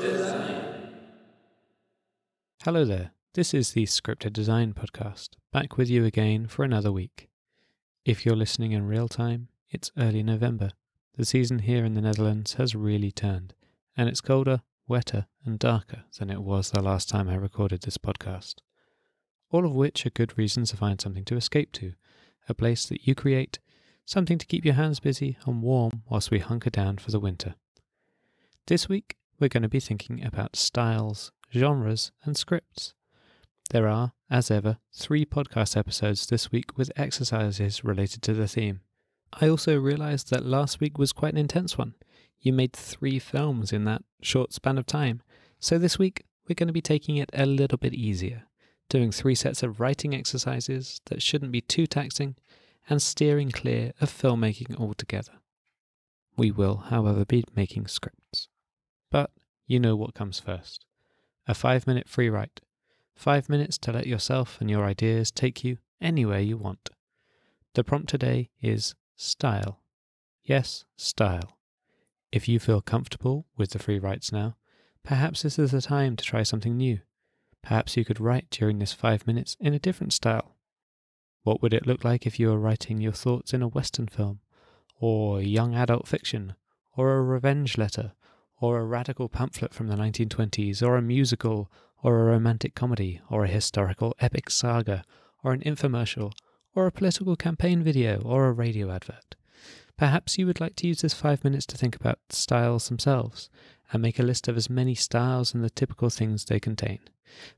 Design. Hello there. This is the Scripted Design Podcast, back with you again for another week. If you're listening in real time, it's early November. The season here in the Netherlands has really turned, and it's colder, wetter, and darker than it was the last time I recorded this podcast. All of which are good reasons to find something to escape to, a place that you create, something to keep your hands busy and warm whilst we hunker down for the winter. This week, we're going to be thinking about styles, genres, and scripts. There are, as ever, three podcast episodes this week with exercises related to the theme. I also realised that last week was quite an intense one. You made three films in that short span of time. So this week, we're going to be taking it a little bit easier, doing three sets of writing exercises that shouldn't be too taxing and steering clear of filmmaking altogether. We will, however, be making scripts. But you know what comes first a five minute free write. Five minutes to let yourself and your ideas take you anywhere you want. The prompt today is style. Yes, style. If you feel comfortable with the free writes now, perhaps this is the time to try something new. Perhaps you could write during this five minutes in a different style. What would it look like if you were writing your thoughts in a Western film, or young adult fiction, or a revenge letter, or a radical pamphlet from the 1920s, or a musical, or a romantic comedy, or a historical epic saga, or an infomercial, or a political campaign video, or a radio advert? Perhaps you would like to use this five minutes to think about styles themselves and make a list of as many styles and the typical things they contain.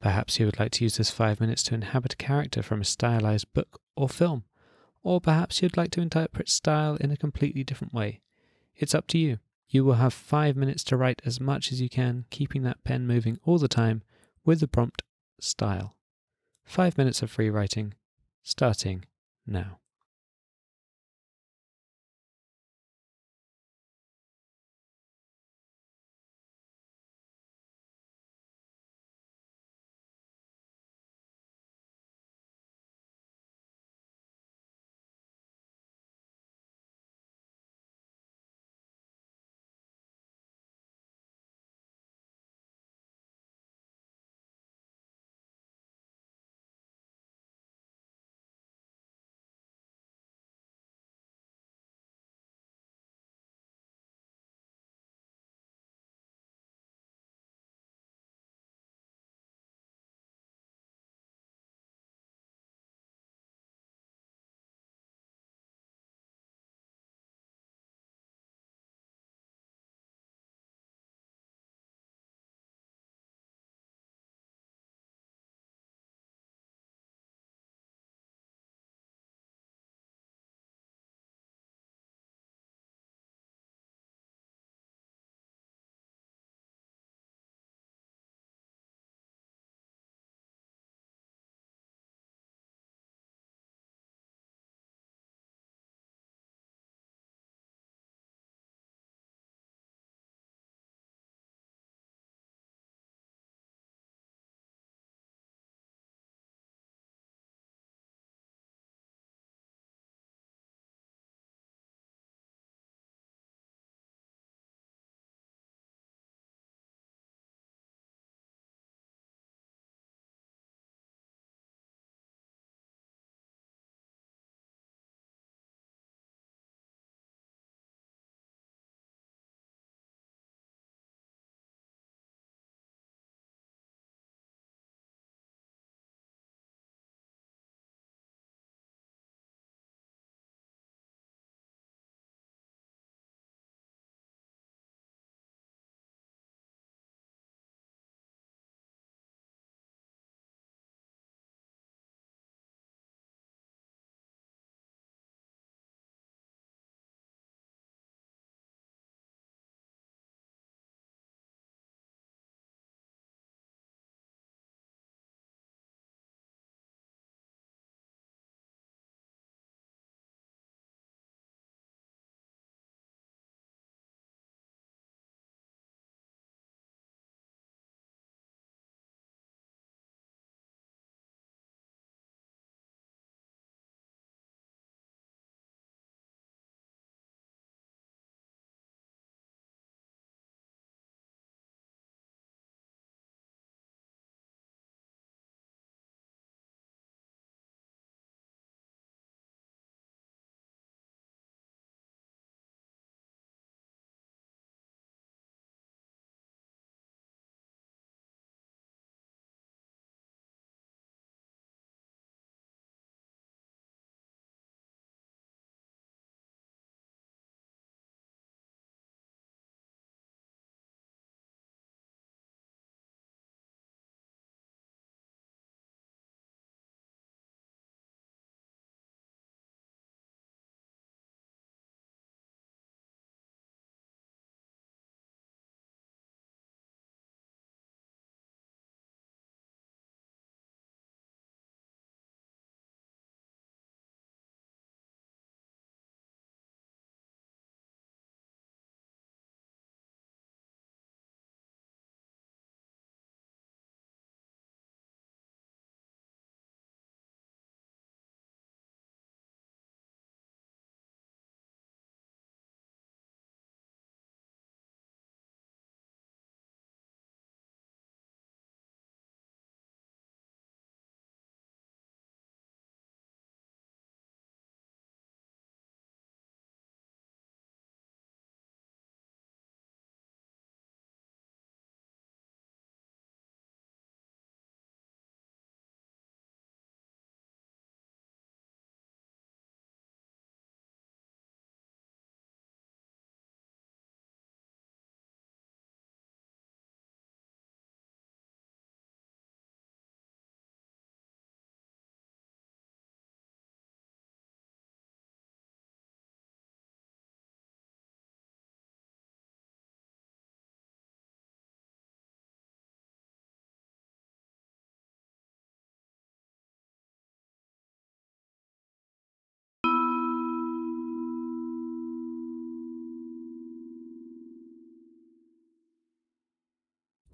Perhaps you would like to use this five minutes to inhabit a character from a stylized book or film. Or perhaps you'd like to interpret style in a completely different way. It's up to you. You will have five minutes to write as much as you can, keeping that pen moving all the time with the prompt style. Five minutes of free writing, starting now.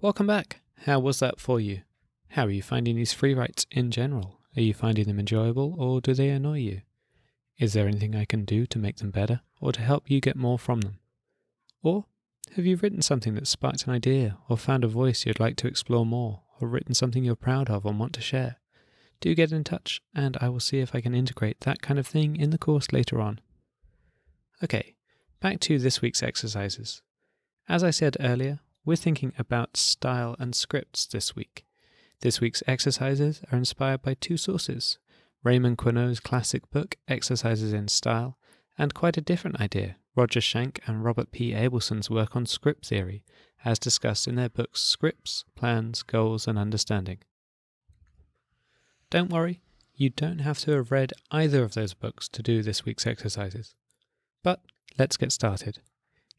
Welcome back. How was that for you? How are you finding these free writes in general? Are you finding them enjoyable or do they annoy you? Is there anything I can do to make them better or to help you get more from them? Or have you written something that sparked an idea or found a voice you'd like to explore more or written something you're proud of and want to share? Do get in touch and I will see if I can integrate that kind of thing in the course later on. Okay, back to this week's exercises. As I said earlier, we're thinking about style and scripts this week. This week's exercises are inspired by two sources Raymond Queneau's classic book, Exercises in Style, and quite a different idea, Roger Schank and Robert P. Abelson's work on script theory, as discussed in their books Scripts, Plans, Goals, and Understanding. Don't worry, you don't have to have read either of those books to do this week's exercises. But let's get started.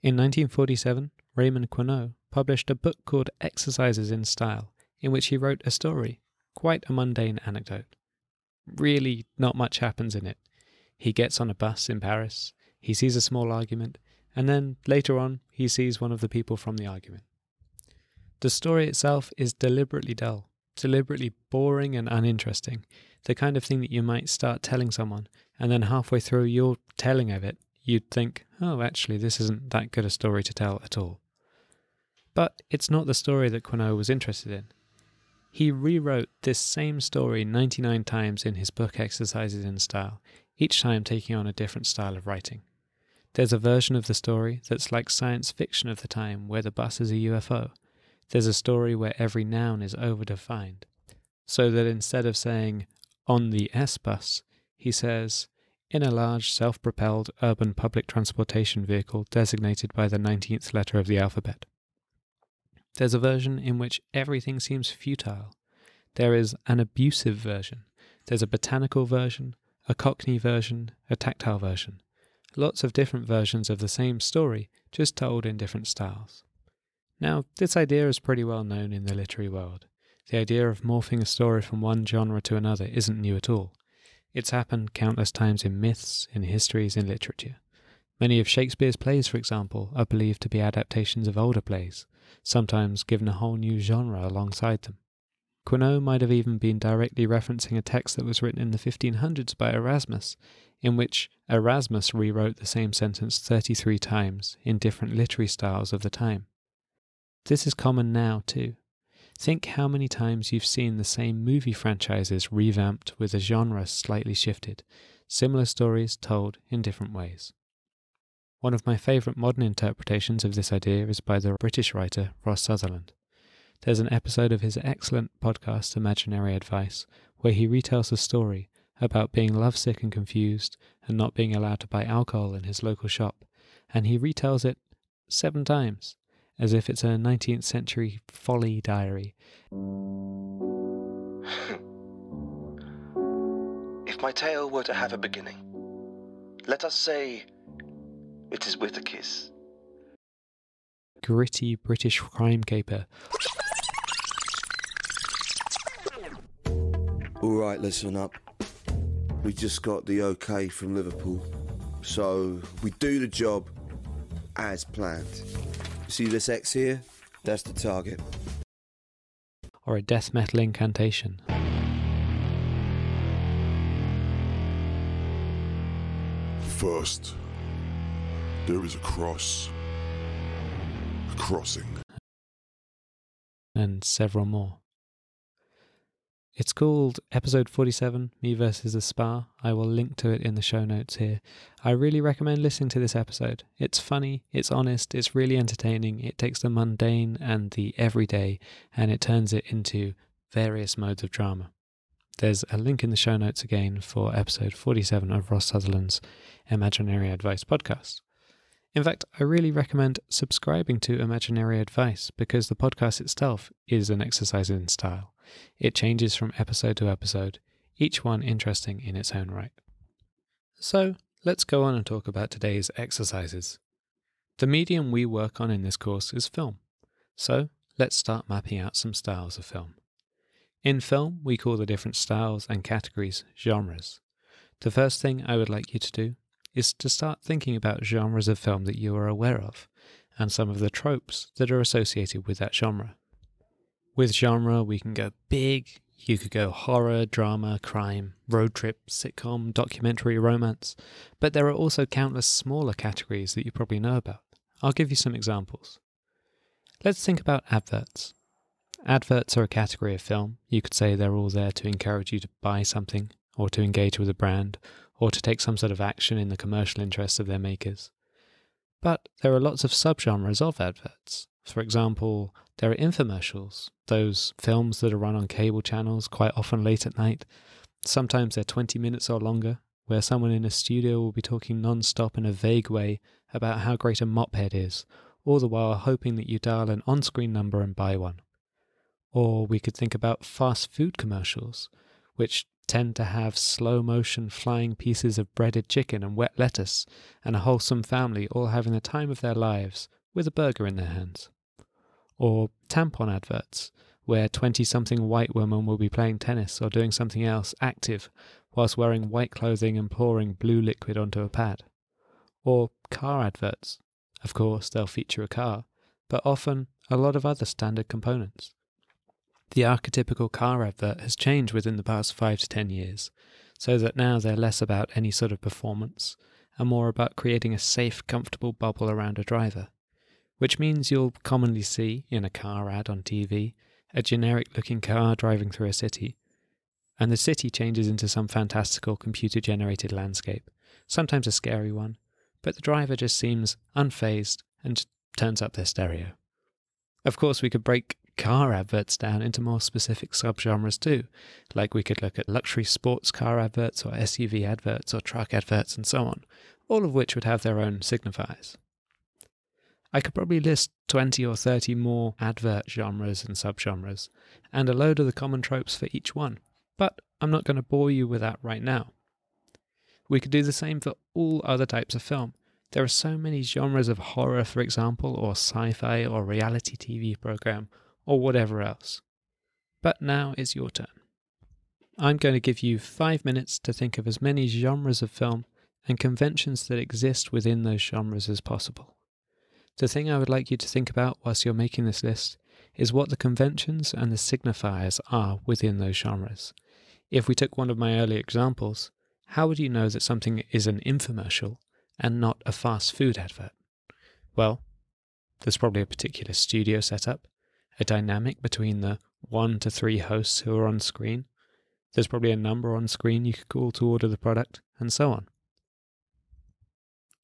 In 1947, Raymond Queneau published a book called Exercises in Style, in which he wrote a story, quite a mundane anecdote. Really, not much happens in it. He gets on a bus in Paris, he sees a small argument, and then later on he sees one of the people from the argument. The story itself is deliberately dull, deliberately boring and uninteresting, the kind of thing that you might start telling someone, and then halfway through your telling of it, you'd think, oh, actually, this isn't that good a story to tell at all. But it's not the story that Queneau was interested in. He rewrote this same story 99 times in his book Exercises in Style, each time taking on a different style of writing. There's a version of the story that's like science fiction of the time where the bus is a UFO. There's a story where every noun is overdefined, so that instead of saying on the S bus, he says in a large self propelled urban public transportation vehicle designated by the 19th letter of the alphabet. There's a version in which everything seems futile. There is an abusive version. There's a botanical version, a cockney version, a tactile version. Lots of different versions of the same story, just told in different styles. Now, this idea is pretty well known in the literary world. The idea of morphing a story from one genre to another isn't new at all. It's happened countless times in myths, in histories, in literature. Many of Shakespeare's plays, for example, are believed to be adaptations of older plays, sometimes given a whole new genre alongside them. Queneau might have even been directly referencing a text that was written in the 1500s by Erasmus, in which Erasmus rewrote the same sentence 33 times in different literary styles of the time. This is common now, too. Think how many times you've seen the same movie franchises revamped with a genre slightly shifted, similar stories told in different ways. One of my favourite modern interpretations of this idea is by the British writer Ross Sutherland. There's an episode of his excellent podcast, Imaginary Advice, where he retells a story about being lovesick and confused and not being allowed to buy alcohol in his local shop, and he retells it seven times, as if it's a 19th century folly diary. if my tale were to have a beginning, let us say it is with a kiss. Gritty British crime caper. All right, listen up. We just got the okay from Liverpool, so we do the job as planned. See this X here? That's the target. Or a death metal incantation. First, there is a cross. A crossing. And several more. It's called Episode 47 Me versus the Spa. I will link to it in the show notes here. I really recommend listening to this episode. It's funny, it's honest, it's really entertaining. It takes the mundane and the everyday and it turns it into various modes of drama. There's a link in the show notes again for episode 47 of Ross Sutherland's Imaginary Advice podcast. In fact, I really recommend subscribing to Imaginary Advice because the podcast itself is an exercise in style. It changes from episode to episode, each one interesting in its own right. So, let's go on and talk about today's exercises. The medium we work on in this course is film. So, let's start mapping out some styles of film. In film, we call the different styles and categories genres. The first thing I would like you to do is to start thinking about genres of film that you are aware of and some of the tropes that are associated with that genre. With genre, we can go big. You could go horror, drama, crime, road trip, sitcom, documentary, romance. But there are also countless smaller categories that you probably know about. I'll give you some examples. Let's think about adverts. Adverts are a category of film. You could say they're all there to encourage you to buy something, or to engage with a brand, or to take some sort of action in the commercial interests of their makers. But there are lots of subgenres of adverts. For example, there are infomercials, those films that are run on cable channels quite often late at night. Sometimes they're 20 minutes or longer, where someone in a studio will be talking non stop in a vague way about how great a mop head is, all the while hoping that you dial an on screen number and buy one. Or we could think about fast food commercials, which tend to have slow motion flying pieces of breaded chicken and wet lettuce, and a wholesome family all having the time of their lives with a burger in their hands. Or tampon adverts, where 20 something white women will be playing tennis or doing something else active whilst wearing white clothing and pouring blue liquid onto a pad. Or car adverts. Of course, they'll feature a car, but often a lot of other standard components. The archetypical car advert has changed within the past five to ten years, so that now they're less about any sort of performance and more about creating a safe, comfortable bubble around a driver. Which means you'll commonly see, in a car ad on TV, a generic looking car driving through a city, and the city changes into some fantastical computer generated landscape, sometimes a scary one, but the driver just seems unfazed and turns up their stereo. Of course, we could break car adverts down into more specific subgenres too. Like we could look at luxury sports car adverts or SUV adverts or truck adverts and so on, all of which would have their own signifiers. I could probably list 20 or 30 more advert genres and subgenres, and a load of the common tropes for each one, but I'm not going to bore you with that right now. We could do the same for all other types of film. There are so many genres of horror, for example, or sci fi, or reality TV program, or whatever else. But now is your turn. I'm going to give you five minutes to think of as many genres of film and conventions that exist within those genres as possible. The thing I would like you to think about whilst you're making this list is what the conventions and the signifiers are within those genres. If we took one of my earlier examples, how would you know that something is an infomercial and not a fast food advert? Well, there's probably a particular studio setup, a dynamic between the one to three hosts who are on screen. There's probably a number on screen you could call to order the product, and so on.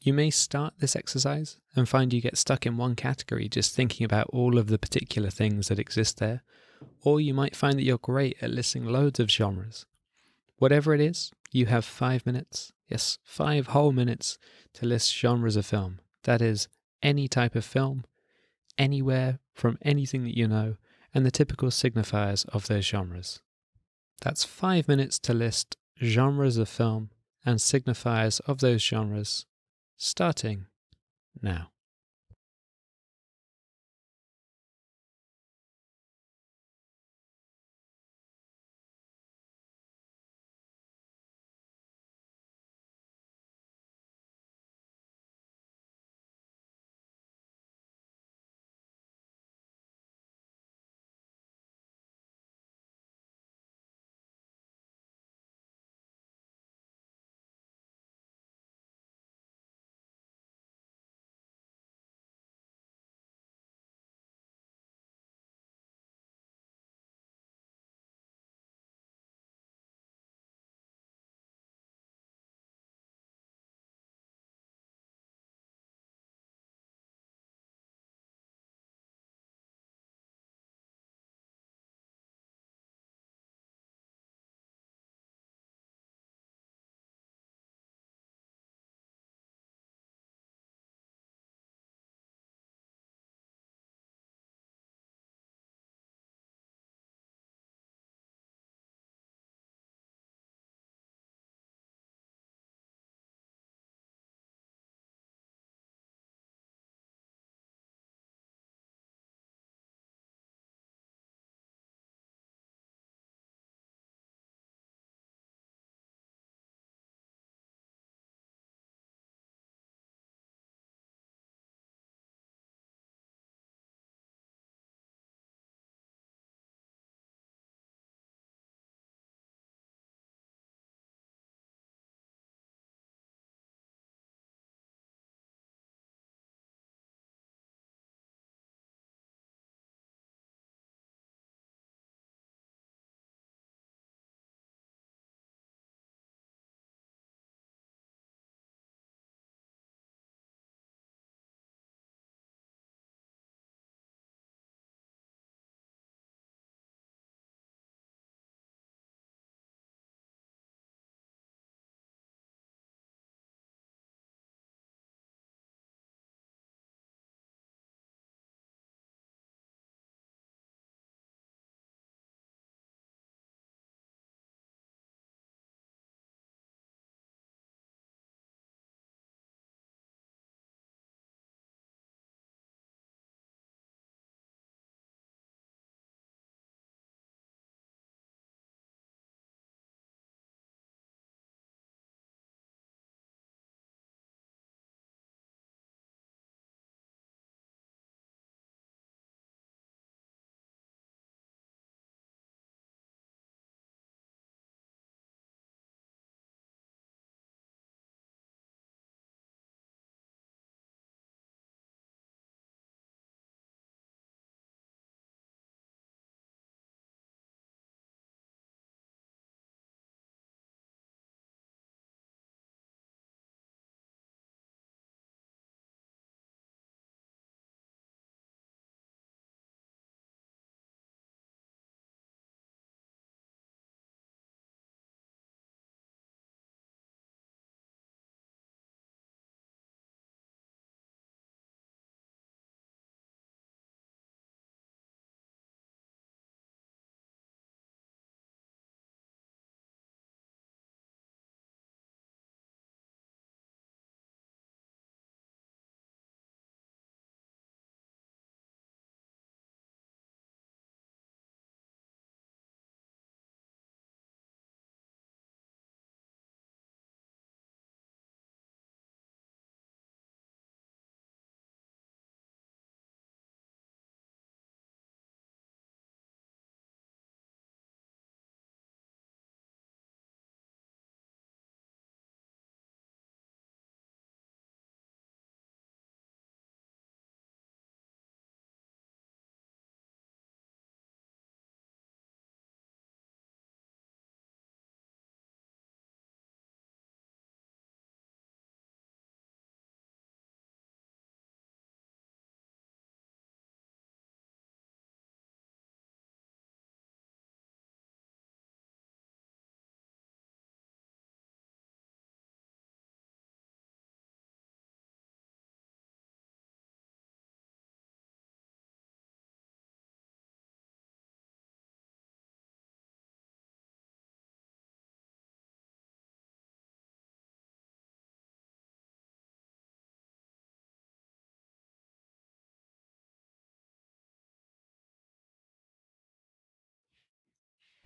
You may start this exercise and find you get stuck in one category just thinking about all of the particular things that exist there, or you might find that you're great at listing loads of genres. Whatever it is, you have five minutes, yes, five whole minutes to list genres of film. That is, any type of film, anywhere from anything that you know, and the typical signifiers of those genres. That's five minutes to list genres of film and signifiers of those genres, starting now.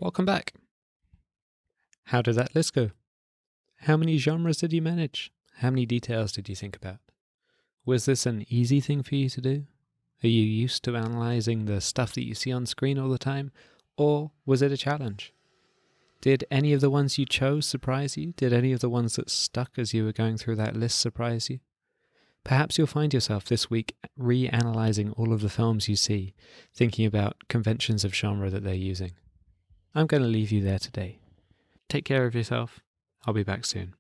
Welcome back. How did that list go? How many genres did you manage? How many details did you think about? Was this an easy thing for you to do? Are you used to analyzing the stuff that you see on screen all the time? Or was it a challenge? Did any of the ones you chose surprise you? Did any of the ones that stuck as you were going through that list surprise you? Perhaps you'll find yourself this week reanalyzing all of the films you see, thinking about conventions of genre that they're using. I'm going to leave you there today. Take care of yourself. I'll be back soon.